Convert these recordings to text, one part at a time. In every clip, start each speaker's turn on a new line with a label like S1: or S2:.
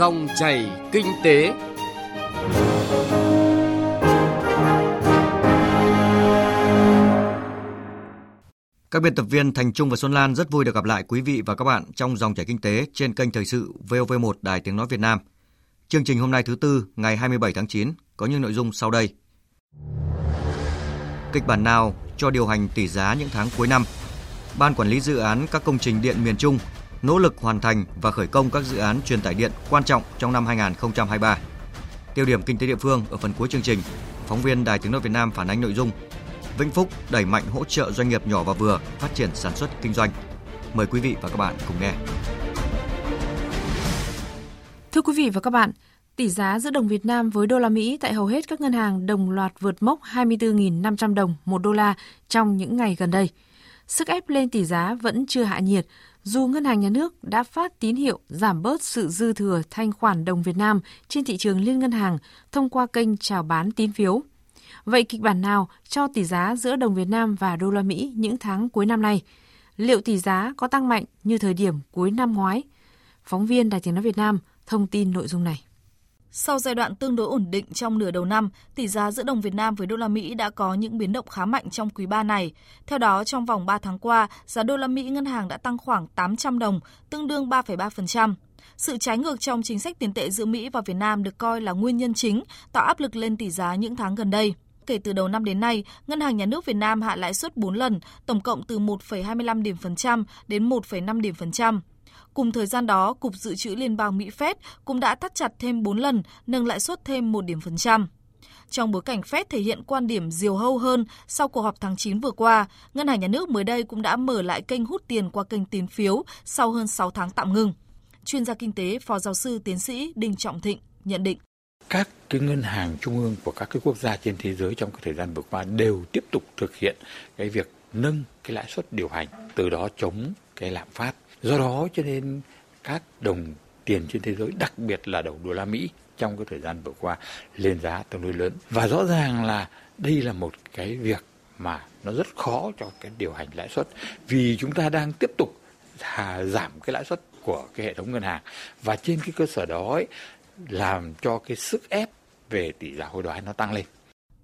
S1: Dòng chảy kinh tế.
S2: Các biên tập viên Thành Trung và Xuân Lan rất vui được gặp lại quý vị và các bạn trong dòng chảy kinh tế trên kênh thời sự VOV1 Đài Tiếng Nói Việt Nam. Chương trình hôm nay thứ Tư, ngày 27 tháng 9 có những nội dung sau đây. Kịch bản nào cho điều hành tỷ giá những tháng cuối năm? Ban quản lý dự án các công trình điện miền Trung nỗ lực hoàn thành và khởi công các dự án truyền tải điện quan trọng trong năm 2023. Tiêu điểm kinh tế địa phương ở phần cuối chương trình, phóng viên Đài Tiếng nói Việt Nam phản ánh nội dung Vĩnh Phúc đẩy mạnh hỗ trợ doanh nghiệp nhỏ và vừa phát triển sản xuất kinh doanh. Mời quý vị và các bạn cùng nghe.
S3: Thưa quý vị và các bạn, tỷ giá giữa đồng Việt Nam với đô la Mỹ tại hầu hết các ngân hàng đồng loạt vượt mốc 24.500 đồng một đô la trong những ngày gần đây. Sức ép lên tỷ giá vẫn chưa hạ nhiệt, dù ngân hàng nhà nước đã phát tín hiệu giảm bớt sự dư thừa thanh khoản đồng Việt Nam trên thị trường liên ngân hàng thông qua kênh chào bán tín phiếu. Vậy kịch bản nào cho tỷ giá giữa đồng Việt Nam và đô la Mỹ những tháng cuối năm nay? Liệu tỷ giá có tăng mạnh như thời điểm cuối năm ngoái? Phóng viên Đài Tiếng nói Việt Nam thông tin nội dung này.
S4: Sau giai đoạn tương đối ổn định trong nửa đầu năm, tỷ giá giữa đồng Việt Nam với đô la Mỹ đã có những biến động khá mạnh trong quý 3 này. Theo đó, trong vòng 3 tháng qua, giá đô la Mỹ ngân hàng đã tăng khoảng 800 đồng, tương đương 3,3%. Sự trái ngược trong chính sách tiền tệ giữa Mỹ và Việt Nam được coi là nguyên nhân chính tạo áp lực lên tỷ giá những tháng gần đây. Kể từ đầu năm đến nay, Ngân hàng Nhà nước Việt Nam hạ lãi suất 4 lần, tổng cộng từ 1,25 điểm phần trăm đến 1,5 điểm phần trăm. Cùng thời gian đó, Cục Dự trữ Liên bang Mỹ Fed cũng đã thắt chặt thêm 4 lần, nâng lãi suất thêm 1 điểm phần trăm. Trong bối cảnh Fed thể hiện quan điểm diều hâu hơn sau cuộc họp tháng 9 vừa qua, Ngân hàng Nhà nước mới đây cũng đã mở lại kênh hút tiền qua kênh tín phiếu sau hơn 6 tháng tạm ngừng. Chuyên gia kinh tế, Phó Giáo sư Tiến sĩ Đinh Trọng Thịnh nhận định.
S5: Các cái ngân hàng trung ương của các cái quốc gia trên thế giới trong cái thời gian vừa qua đều tiếp tục thực hiện cái việc nâng cái lãi suất điều hành từ đó chống cái lạm phát do đó cho nên các đồng tiền trên thế giới đặc biệt là đồng đô la mỹ trong cái thời gian vừa qua lên giá tương đối lớn và rõ ràng là đây là một cái việc mà nó rất khó cho cái điều hành lãi suất vì chúng ta đang tiếp tục giảm cái lãi suất của cái hệ thống ngân hàng và trên cái cơ sở đó ấy, làm cho cái sức ép về tỷ giá hối đoái nó tăng lên.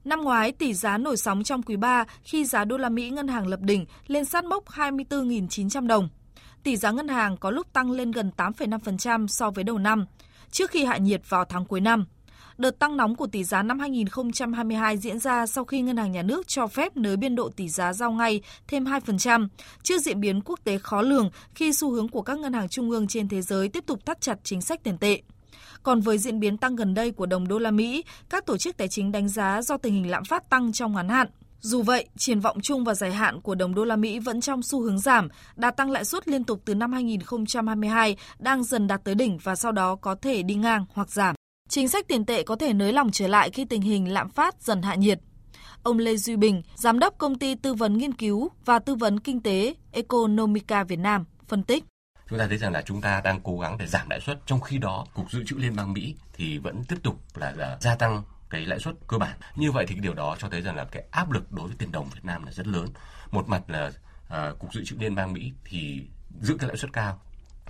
S4: Năm ngoái, tỷ giá nổi sóng trong quý 3 khi giá đô la Mỹ ngân hàng lập đỉnh lên sát mốc 24.900 đồng. Tỷ giá ngân hàng có lúc tăng lên gần 8,5% so với đầu năm, trước khi hạ nhiệt vào tháng cuối năm. Đợt tăng nóng của tỷ giá năm 2022 diễn ra sau khi Ngân hàng Nhà nước cho phép nới biên độ tỷ giá giao ngay thêm 2%, trước diễn biến quốc tế khó lường khi xu hướng của các ngân hàng trung ương trên thế giới tiếp tục thắt chặt chính sách tiền tệ. Còn với diễn biến tăng gần đây của đồng đô la Mỹ, các tổ chức tài chính đánh giá do tình hình lạm phát tăng trong ngắn hạn. Dù vậy, triển vọng chung và dài hạn của đồng đô la Mỹ vẫn trong xu hướng giảm, đà tăng lãi suất liên tục từ năm 2022 đang dần đạt tới đỉnh và sau đó có thể đi ngang hoặc giảm. Chính sách tiền tệ có thể nới lỏng trở lại khi tình hình lạm phát dần hạ nhiệt. Ông Lê Duy Bình, giám đốc công ty tư vấn nghiên cứu và tư vấn kinh tế Economica Việt Nam, phân tích
S6: chúng ta thấy rằng là chúng ta đang cố gắng để giảm lãi suất trong khi đó cục dự trữ liên bang mỹ thì vẫn tiếp tục là, là gia tăng cái lãi suất cơ bản. Như vậy thì cái điều đó cho thấy rằng là cái áp lực đối với tiền đồng Việt Nam là rất lớn. Một mặt là uh, cục dự trữ liên bang Mỹ thì giữ cái lãi suất cao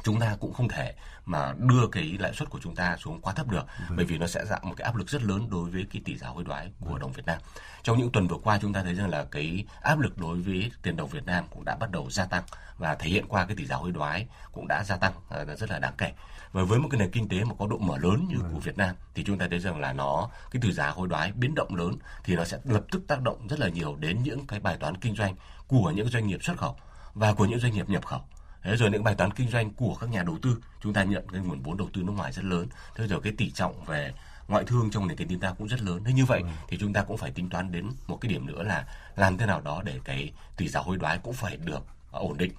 S6: chúng ta cũng không thể mà đưa cái lãi suất của chúng ta xuống quá thấp được. Bởi vì nó sẽ tạo một cái áp lực rất lớn đối với cái tỷ giá hối đoái của đồng Việt Nam. Trong những tuần vừa qua chúng ta thấy rằng là cái áp lực đối với tiền đồng Việt Nam cũng đã bắt đầu gia tăng và thể hiện qua cái tỷ giá hối đoái cũng đã gia tăng uh, rất là đáng kể. Và với một cái nền kinh tế mà có độ mở lớn như của Việt Nam thì chúng ta thấy rằng là nó cái tỷ giá hối đoái biến động lớn thì nó sẽ lập tức tác động rất là nhiều đến những cái bài toán kinh doanh của những doanh nghiệp xuất khẩu và của những doanh nghiệp nhập khẩu Thế rồi những bài toán kinh doanh của các nhà đầu tư chúng ta nhận cái nguồn vốn đầu tư nước ngoài rất lớn thế rồi cái tỷ trọng về ngoại thương trong nền kinh tế ta cũng rất lớn. Thế như vậy ừ. thì chúng ta cũng phải tính toán đến một cái điểm nữa là làm thế nào đó để cái tỷ giá hối đoái cũng phải được ổn định.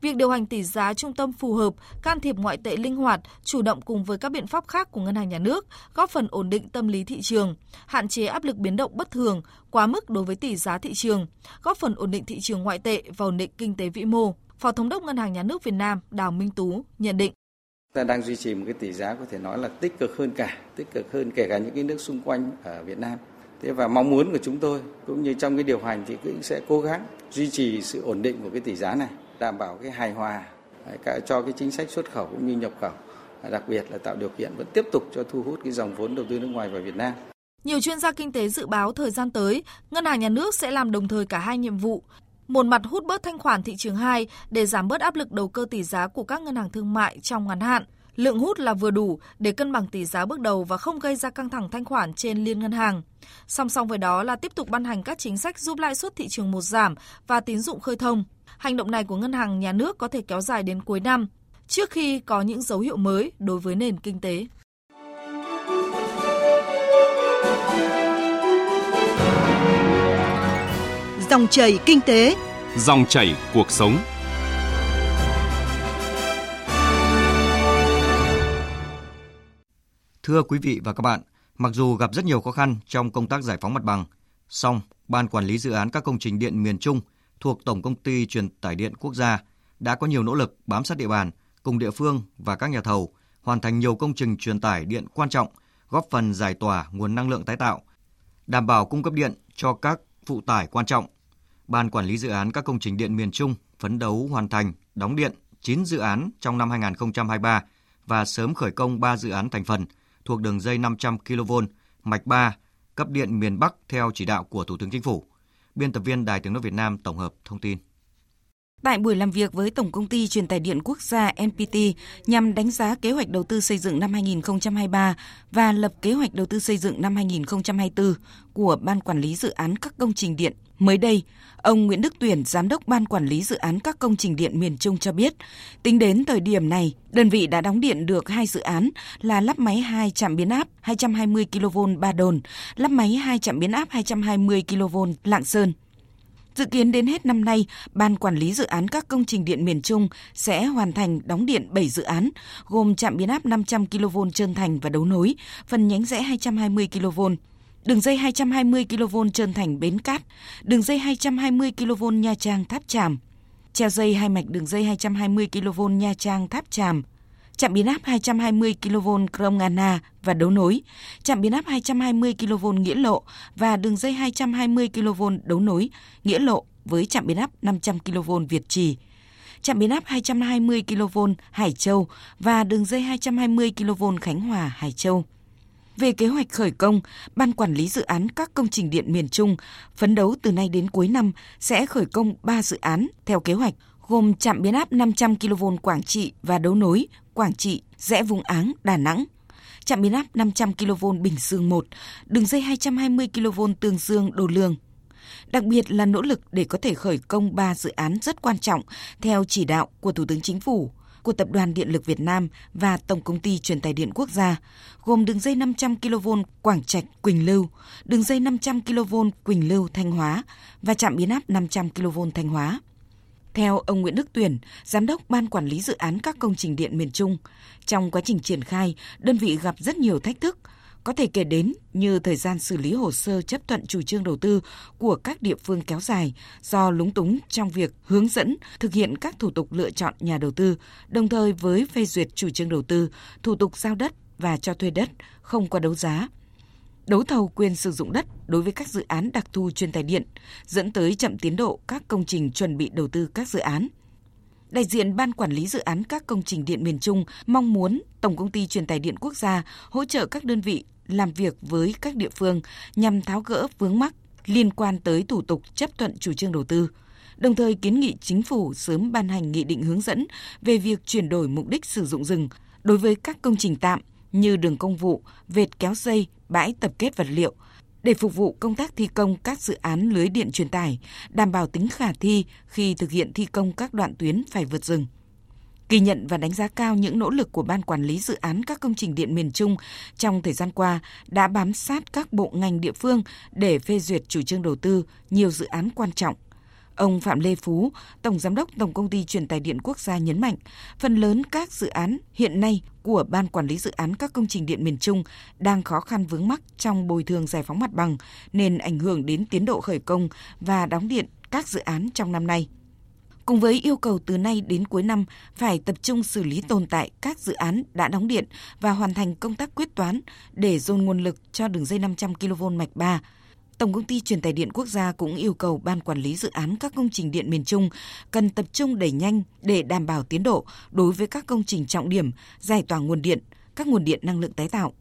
S4: Việc điều hành tỷ giá trung tâm phù hợp, can thiệp ngoại tệ linh hoạt, chủ động cùng với các biện pháp khác của ngân hàng nhà nước, góp phần ổn định tâm lý thị trường, hạn chế áp lực biến động bất thường, quá mức đối với tỷ giá thị trường, góp phần ổn định thị trường ngoại tệ và ổn định kinh tế vĩ mô. Phó Thống đốc Ngân hàng Nhà nước Việt Nam Đào Minh Tú nhận định.
S7: Ta đang duy trì một cái tỷ giá có thể nói là tích cực hơn cả, tích cực hơn kể cả những cái nước xung quanh ở Việt Nam. Thế và mong muốn của chúng tôi cũng như trong cái điều hành thì cũng sẽ cố gắng duy trì sự ổn định của cái tỷ giá này, đảm bảo cái hài hòa cả cho cái chính sách xuất khẩu cũng như nhập khẩu đặc biệt là tạo điều kiện vẫn tiếp tục cho thu hút cái dòng vốn đầu tư nước ngoài vào Việt Nam.
S4: Nhiều chuyên gia kinh tế dự báo thời gian tới, ngân hàng nhà nước sẽ làm đồng thời cả hai nhiệm vụ. Một mặt hút bớt thanh khoản thị trường 2 để giảm bớt áp lực đầu cơ tỷ giá của các ngân hàng thương mại trong ngắn hạn. Lượng hút là vừa đủ để cân bằng tỷ giá bước đầu và không gây ra căng thẳng thanh khoản trên liên ngân hàng. Song song với đó là tiếp tục ban hành các chính sách giúp lãi suất thị trường một giảm và tín dụng khơi thông. Hành động này của ngân hàng nhà nước có thể kéo dài đến cuối năm, trước khi có những dấu hiệu mới đối với nền kinh tế.
S8: Dòng chảy kinh tế,
S1: dòng chảy cuộc sống.
S2: Thưa quý vị và các bạn, mặc dù gặp rất nhiều khó khăn trong công tác giải phóng mặt bằng, song Ban Quản lý Dự án các công trình điện miền Trung thuộc Tổng Công ty Truyền tải điện Quốc gia đã có nhiều nỗ lực bám sát địa bàn cùng địa phương và các nhà thầu hoàn thành nhiều công trình truyền tải điện quan trọng, góp phần giải tỏa nguồn năng lượng tái tạo, đảm bảo cung cấp điện cho các phụ tải quan trọng. Ban Quản lý Dự án các công trình điện miền Trung phấn đấu hoàn thành, đóng điện 9 dự án trong năm 2023 và sớm khởi công 3 dự án thành phần thuộc đường dây 500 kV mạch 3 cấp điện miền Bắc theo chỉ đạo của Thủ tướng Chính phủ. Biên tập viên Đài Tiếng nói Việt Nam tổng hợp thông tin.
S9: Tại buổi làm việc với Tổng công ty Truyền tải điện quốc gia NPT nhằm đánh giá kế hoạch đầu tư xây dựng năm 2023 và lập kế hoạch đầu tư xây dựng năm 2024 của Ban Quản lý Dự án các công trình điện. Mới đây, ông Nguyễn Đức Tuyển, Giám đốc Ban Quản lý Dự án các công trình điện miền Trung cho biết, tính đến thời điểm này, đơn vị đã đóng điện được hai dự án là lắp máy 2 trạm biến áp 220 kV Ba Đồn, lắp máy 2 trạm biến áp 220 kV Lạng Sơn. Dự kiến đến hết năm nay, Ban Quản lý Dự án các công trình điện miền Trung sẽ hoàn thành đóng điện 7 dự án, gồm trạm biến áp 500 kV Trơn Thành và Đấu Nối, phần nhánh rẽ 220 kV, đường dây 220 kV Trơn Thành Bến Cát, đường dây 220 kV Nha Trang Tháp Tràm, treo dây hai mạch đường dây 220 kV Nha Trang Tháp Tràm, trạm biến áp 220 kV Krông Anna và đấu nối, trạm biến áp 220 kV Nghĩa Lộ và đường dây 220 kV đấu nối Nghĩa Lộ với trạm biến áp 500 kV Việt Trì, trạm biến áp 220 kV Hải Châu và đường dây 220 kV Khánh Hòa Hải Châu. Về kế hoạch khởi công, Ban Quản lý Dự án các công trình điện miền Trung phấn đấu từ nay đến cuối năm sẽ khởi công 3 dự án theo kế hoạch gồm trạm biến áp 500 kV Quảng Trị và đấu nối Quảng Trị, rẽ vùng Áng, Đà Nẵng. Trạm biến áp 500 kV Bình Dương 1, đường dây 220 kV Tương Dương, đồ Lương. Đặc biệt là nỗ lực để có thể khởi công 3 dự án rất quan trọng theo chỉ đạo của Thủ tướng Chính phủ, của Tập đoàn Điện lực Việt Nam và Tổng công ty Truyền tải điện quốc gia, gồm đường dây 500 kV Quảng Trạch Quỳnh Lưu, đường dây 500 kV Quỳnh Lưu Thanh Hóa và trạm biến áp 500 kV Thanh Hóa. Theo ông Nguyễn Đức Tuyển, Giám đốc Ban Quản lý Dự án các công trình điện miền Trung, trong quá trình triển khai, đơn vị gặp rất nhiều thách thức, có thể kể đến như thời gian xử lý hồ sơ chấp thuận chủ trương đầu tư của các địa phương kéo dài do lúng túng trong việc hướng dẫn thực hiện các thủ tục lựa chọn nhà đầu tư, đồng thời với phê duyệt chủ trương đầu tư, thủ tục giao đất và cho thuê đất không qua đấu giá đấu thầu quyền sử dụng đất đối với các dự án đặc thù truyền tải điện, dẫn tới chậm tiến độ các công trình chuẩn bị đầu tư các dự án. Đại diện Ban Quản lý Dự án các công trình điện miền Trung mong muốn Tổng Công ty Truyền tải điện Quốc gia hỗ trợ các đơn vị làm việc với các địa phương nhằm tháo gỡ vướng mắc liên quan tới thủ tục chấp thuận chủ trương đầu tư, đồng thời kiến nghị chính phủ sớm ban hành nghị định hướng dẫn về việc chuyển đổi mục đích sử dụng rừng đối với các công trình tạm như đường công vụ, vệt kéo dây, bãi tập kết vật liệu để phục vụ công tác thi công các dự án lưới điện truyền tải, đảm bảo tính khả thi khi thực hiện thi công các đoạn tuyến phải vượt rừng. Ghi nhận và đánh giá cao những nỗ lực của Ban Quản lý Dự án các công trình điện miền Trung trong thời gian qua đã bám sát các bộ ngành địa phương để phê duyệt chủ trương đầu tư nhiều dự án quan trọng Ông Phạm Lê Phú, Tổng Giám đốc Tổng Công ty Truyền tải điện quốc gia nhấn mạnh, phần lớn các dự án hiện nay của Ban Quản lý Dự án các công trình điện miền Trung đang khó khăn vướng mắc trong bồi thường giải phóng mặt bằng nên ảnh hưởng đến tiến độ khởi công và đóng điện các dự án trong năm nay. Cùng với yêu cầu từ nay đến cuối năm phải tập trung xử lý tồn tại các dự án đã đóng điện và hoàn thành công tác quyết toán để dồn nguồn lực cho đường dây 500 kV mạch 3, Tổng công ty truyền tải điện quốc gia cũng yêu cầu ban quản lý dự án các công trình điện miền Trung cần tập trung đẩy nhanh để đảm bảo tiến độ đối với các công trình trọng điểm, giải tỏa nguồn điện, các nguồn điện năng lượng tái tạo.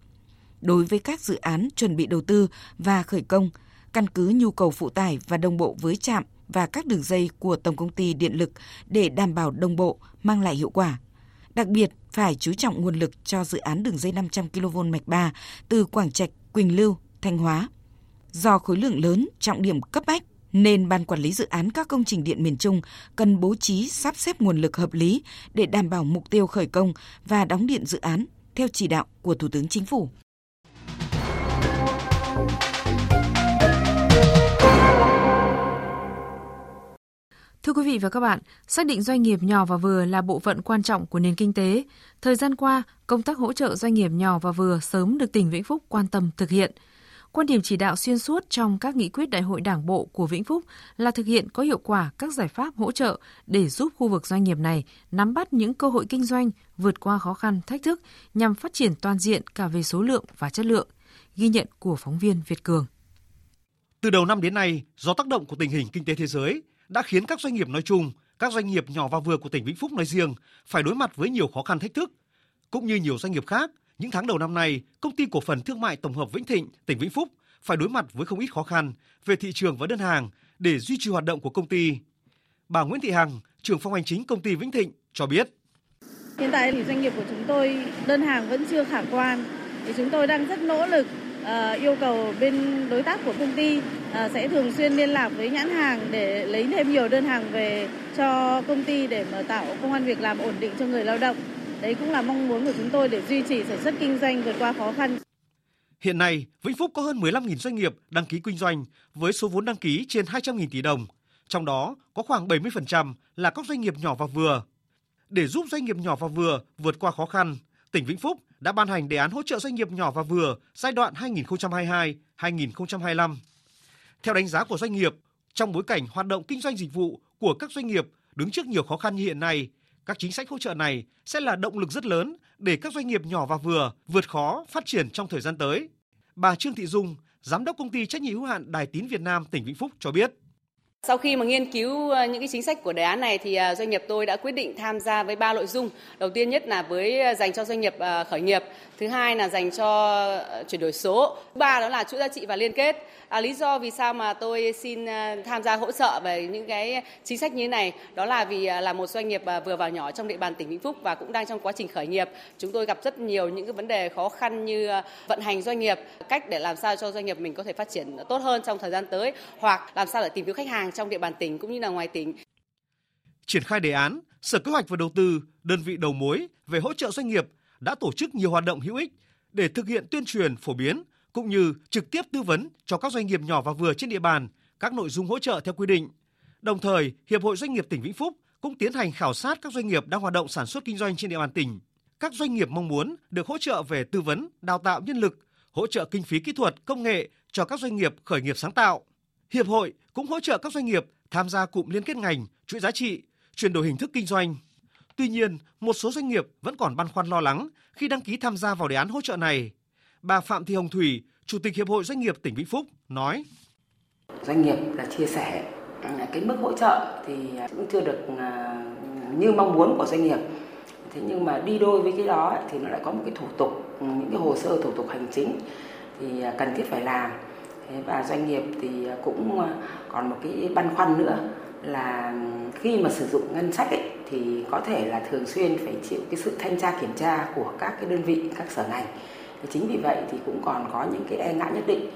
S9: Đối với các dự án chuẩn bị đầu tư và khởi công, căn cứ nhu cầu phụ tải và đồng bộ với trạm và các đường dây của Tổng công ty Điện lực để đảm bảo đồng bộ, mang lại hiệu quả. Đặc biệt, phải chú trọng nguồn lực cho dự án đường dây 500 kV mạch 3 từ Quảng Trạch, Quỳnh Lưu, Thanh Hóa. Do khối lượng lớn, trọng điểm cấp bách, nên Ban Quản lý Dự án các công trình điện miền Trung cần bố trí sắp xếp nguồn lực hợp lý để đảm bảo mục tiêu khởi công và đóng điện dự án theo chỉ đạo của Thủ tướng Chính phủ.
S3: Thưa quý vị và các bạn, xác định doanh nghiệp nhỏ và vừa là bộ phận quan trọng của nền kinh tế. Thời gian qua, công tác hỗ trợ doanh nghiệp nhỏ và vừa sớm được tỉnh Vĩnh Phúc quan tâm thực hiện. Quan điểm chỉ đạo xuyên suốt trong các nghị quyết đại hội đảng bộ của Vĩnh Phúc là thực hiện có hiệu quả các giải pháp hỗ trợ để giúp khu vực doanh nghiệp này nắm bắt những cơ hội kinh doanh, vượt qua khó khăn, thách thức nhằm phát triển toàn diện cả về số lượng và chất lượng. Ghi nhận của phóng viên Việt Cường.
S10: Từ đầu năm đến nay, do tác động của tình hình kinh tế thế giới, đã khiến các doanh nghiệp nói chung, các doanh nghiệp nhỏ và vừa của tỉnh Vĩnh Phúc nói riêng phải đối mặt với nhiều khó khăn thách thức. Cũng như nhiều doanh nghiệp khác, những tháng đầu năm nay, công ty cổ phần thương mại tổng hợp Vĩnh Thịnh, tỉnh Vĩnh Phúc phải đối mặt với không ít khó khăn về thị trường và đơn hàng để duy trì hoạt động của công ty. Bà Nguyễn Thị Hằng, trưởng phòng hành chính công ty Vĩnh Thịnh cho biết.
S11: Hiện tại thì doanh nghiệp của chúng tôi đơn hàng vẫn chưa khả quan thì chúng tôi đang rất nỗ lực uh, yêu cầu bên đối tác của công ty uh, sẽ thường xuyên liên lạc với nhãn hàng để lấy thêm nhiều đơn hàng về cho công ty để mà tạo công an việc làm ổn định cho người lao động. Đấy cũng là mong muốn của chúng tôi để duy trì sản xuất kinh doanh vượt qua khó khăn.
S10: Hiện nay, Vĩnh Phúc có hơn 15.000 doanh nghiệp đăng ký kinh doanh với số vốn đăng ký trên 200.000 tỷ đồng. Trong đó có khoảng 70% là các doanh nghiệp nhỏ và vừa. Để giúp doanh nghiệp nhỏ và vừa vượt qua khó khăn, tỉnh Vĩnh Phúc đã ban hành đề án hỗ trợ doanh nghiệp nhỏ và vừa giai đoạn 2022-2025. Theo đánh giá của doanh nghiệp, trong bối cảnh hoạt động kinh doanh dịch vụ của các doanh nghiệp đứng trước nhiều khó khăn như hiện nay, các chính sách hỗ trợ này sẽ là động lực rất lớn để các doanh nghiệp nhỏ và vừa vượt khó phát triển trong thời gian tới. Bà Trương Thị Dung, giám đốc công ty trách nhiệm hữu hạn Đài Tín Việt Nam tỉnh Vĩnh Phúc cho biết.
S12: Sau khi mà nghiên cứu ờ, những cái chính sách của đề án này thì ờ, doanh nghiệp tôi đã quyết định tham gia với ba nội dung. Đầu tiên nhất là với ờ, dành cho doanh nghiệp khởi nghiệp, thứ hai là dành cho chuyển đổi số, thứ ba đó là chuỗi giá trị và liên kết. À, lý do vì sao mà tôi xin tham gia hỗ trợ về những cái chính sách như thế này đó là vì là một doanh nghiệp vừa vào nhỏ trong địa bàn tỉnh Vĩnh Phúc và cũng đang trong quá trình khởi nghiệp. Chúng tôi gặp rất nhiều những cái vấn đề khó khăn như vận hành doanh nghiệp, cách để làm sao cho doanh nghiệp mình có thể phát triển tốt hơn trong thời gian tới hoặc làm sao để tìm kiếm khách hàng trong địa bàn tỉnh cũng như là ngoài tỉnh.
S10: Triển khai đề án, Sở Kế hoạch và Đầu tư, đơn vị đầu mối về hỗ trợ doanh nghiệp đã tổ chức nhiều hoạt động hữu ích để thực hiện tuyên truyền phổ biến cũng như trực tiếp tư vấn cho các doanh nghiệp nhỏ và vừa trên địa bàn các nội dung hỗ trợ theo quy định. Đồng thời, Hiệp hội Doanh nghiệp tỉnh Vĩnh Phúc cũng tiến hành khảo sát các doanh nghiệp đang hoạt động sản xuất kinh doanh trên địa bàn tỉnh. Các doanh nghiệp mong muốn được hỗ trợ về tư vấn, đào tạo nhân lực, hỗ trợ kinh phí kỹ thuật, công nghệ cho các doanh nghiệp khởi nghiệp sáng tạo. Hiệp hội cũng hỗ trợ các doanh nghiệp tham gia cụm liên kết ngành, chuỗi giá trị, chuyển đổi hình thức kinh doanh. Tuy nhiên, một số doanh nghiệp vẫn còn băn khoăn lo lắng khi đăng ký tham gia vào đề án hỗ trợ này. Bà Phạm Thị Hồng Thủy, Chủ tịch Hiệp hội Doanh nghiệp tỉnh Vĩnh Phúc nói:
S13: Doanh nghiệp đã chia sẻ à, cái mức hỗ trợ thì cũng chưa được à, như mong muốn của doanh nghiệp. Thế nhưng mà đi đôi với cái đó thì nó lại có một cái thủ tục, những cái hồ sơ thủ tục hành chính thì à, cần thiết phải làm và doanh nghiệp thì cũng ờ, còn một cái băn khoăn nữa là khi mà sử dụng ngân sách ấy, thì có thể là thường xuyên phải chịu cái sự thanh tra kiểm tra của các cái đơn vị các sở ngành. Thì chính vì vậy thì cũng còn có những cái e ngại nhất định.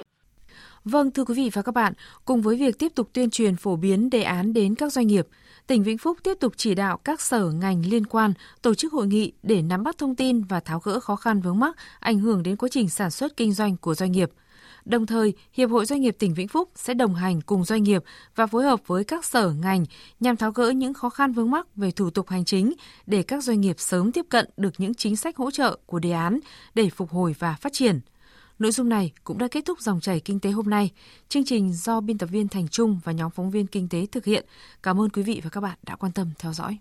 S3: Vâng, thưa quý vị và các bạn, cùng với việc tiếp tục tuyên truyền phổ biến đề án đến các doanh nghiệp, tỉnh Vĩnh Phúc tiếp tục chỉ đạo các sở ngành liên quan tổ chức hội nghị để nắm bắt thông tin và tháo gỡ khó khăn vướng mắc ảnh hưởng đến quá trình sản xuất kinh doanh của doanh nghiệp – Đồng thời, Hiệp hội Doanh nghiệp tỉnh Vĩnh Phúc sẽ đồng hành cùng doanh nghiệp và phối hợp với các sở ngành nhằm tháo gỡ những khó khăn vướng mắc về thủ tục hành chính để các doanh nghiệp sớm tiếp cận được những chính sách hỗ trợ của đề án để phục hồi và phát triển. Nội dung này cũng đã kết thúc dòng chảy kinh tế hôm nay. Chương trình do biên tập viên Thành Trung và nhóm phóng viên kinh tế thực hiện. Cảm ơn quý vị và các bạn đã quan tâm theo dõi.